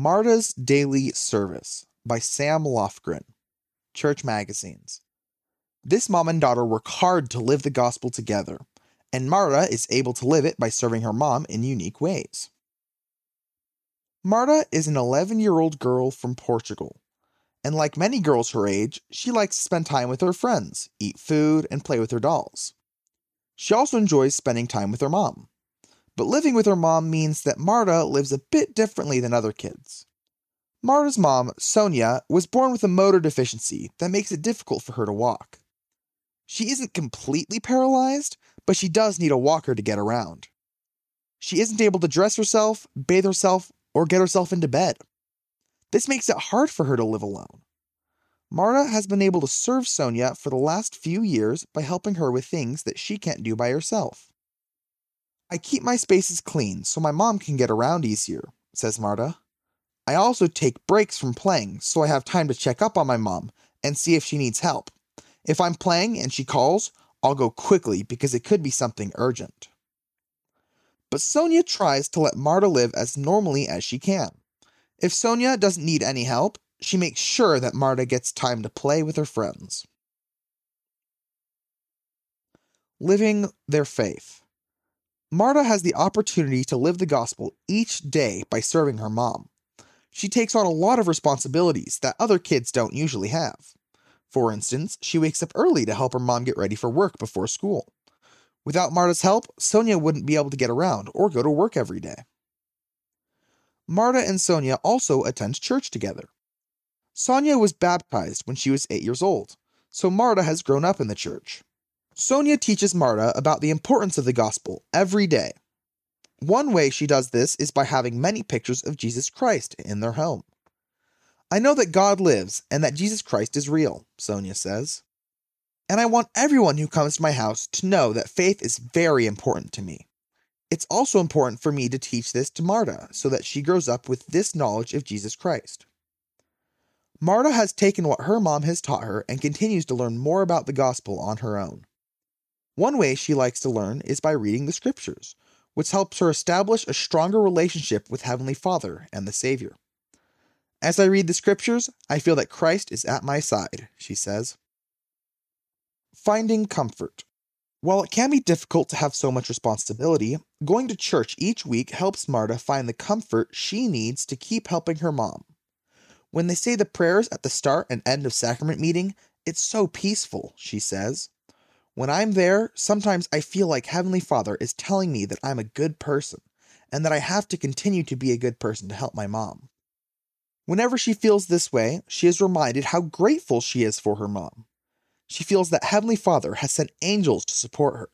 Marta's Daily Service by Sam Lofgren, Church Magazines. This mom and daughter work hard to live the gospel together, and Marta is able to live it by serving her mom in unique ways. Marta is an 11 year old girl from Portugal, and like many girls her age, she likes to spend time with her friends, eat food, and play with her dolls. She also enjoys spending time with her mom. But living with her mom means that Marta lives a bit differently than other kids. Marta's mom, Sonia, was born with a motor deficiency that makes it difficult for her to walk. She isn't completely paralyzed, but she does need a walker to get around. She isn't able to dress herself, bathe herself, or get herself into bed. This makes it hard for her to live alone. Marta has been able to serve Sonia for the last few years by helping her with things that she can't do by herself. I keep my spaces clean so my mom can get around easier, says Marta. I also take breaks from playing so I have time to check up on my mom and see if she needs help. If I'm playing and she calls, I'll go quickly because it could be something urgent. But Sonia tries to let Marta live as normally as she can. If Sonia doesn't need any help, she makes sure that Marta gets time to play with her friends. Living their faith. Marta has the opportunity to live the gospel each day by serving her mom. She takes on a lot of responsibilities that other kids don't usually have. For instance, she wakes up early to help her mom get ready for work before school. Without Marta's help, Sonia wouldn't be able to get around or go to work every day. Marta and Sonia also attend church together. Sonia was baptized when she was eight years old, so Marta has grown up in the church. Sonia teaches Marta about the importance of the gospel every day. One way she does this is by having many pictures of Jesus Christ in their home. I know that God lives and that Jesus Christ is real, Sonia says. And I want everyone who comes to my house to know that faith is very important to me. It's also important for me to teach this to Marta so that she grows up with this knowledge of Jesus Christ. Marta has taken what her mom has taught her and continues to learn more about the gospel on her own. One way she likes to learn is by reading the scriptures, which helps her establish a stronger relationship with Heavenly Father and the Savior. As I read the scriptures, I feel that Christ is at my side, she says. Finding comfort. While it can be difficult to have so much responsibility, going to church each week helps Marta find the comfort she needs to keep helping her mom. When they say the prayers at the start and end of sacrament meeting, it's so peaceful, she says. When I'm there, sometimes I feel like Heavenly Father is telling me that I'm a good person and that I have to continue to be a good person to help my mom. Whenever she feels this way, she is reminded how grateful she is for her mom. She feels that Heavenly Father has sent angels to support her.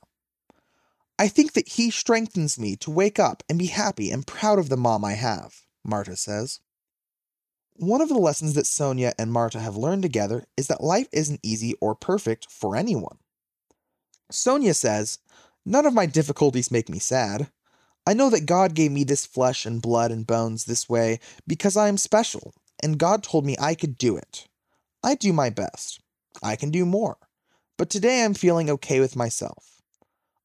I think that He strengthens me to wake up and be happy and proud of the mom I have, Marta says. One of the lessons that Sonia and Marta have learned together is that life isn't easy or perfect for anyone. Sonia says, None of my difficulties make me sad. I know that God gave me this flesh and blood and bones this way because I am special, and God told me I could do it. I do my best. I can do more. But today I'm feeling okay with myself.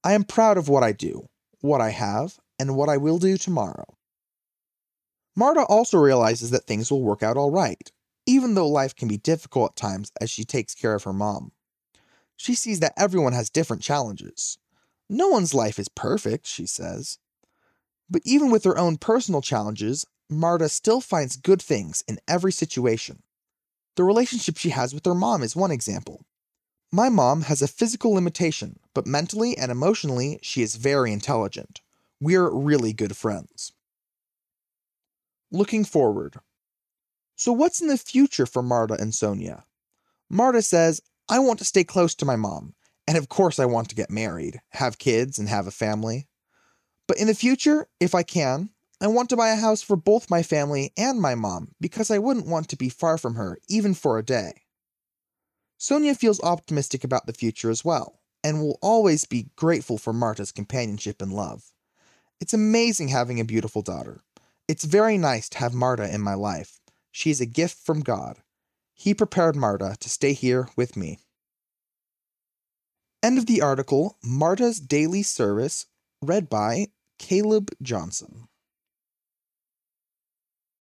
I am proud of what I do, what I have, and what I will do tomorrow. Marta also realizes that things will work out all right, even though life can be difficult at times as she takes care of her mom. She sees that everyone has different challenges. No one's life is perfect, she says. But even with her own personal challenges, Marta still finds good things in every situation. The relationship she has with her mom is one example. My mom has a physical limitation, but mentally and emotionally, she is very intelligent. We're really good friends. Looking forward. So, what's in the future for Marta and Sonia? Marta says, I want to stay close to my mom. And of course, I want to get married, have kids, and have a family. But in the future, if I can, I want to buy a house for both my family and my mom because I wouldn't want to be far from her, even for a day. Sonia feels optimistic about the future as well, and will always be grateful for Marta's companionship and love. It's amazing having a beautiful daughter. It's very nice to have Marta in my life. She is a gift from God. He prepared Marta to stay here with me. End of the article Marta's Daily Service, read by Caleb Johnson.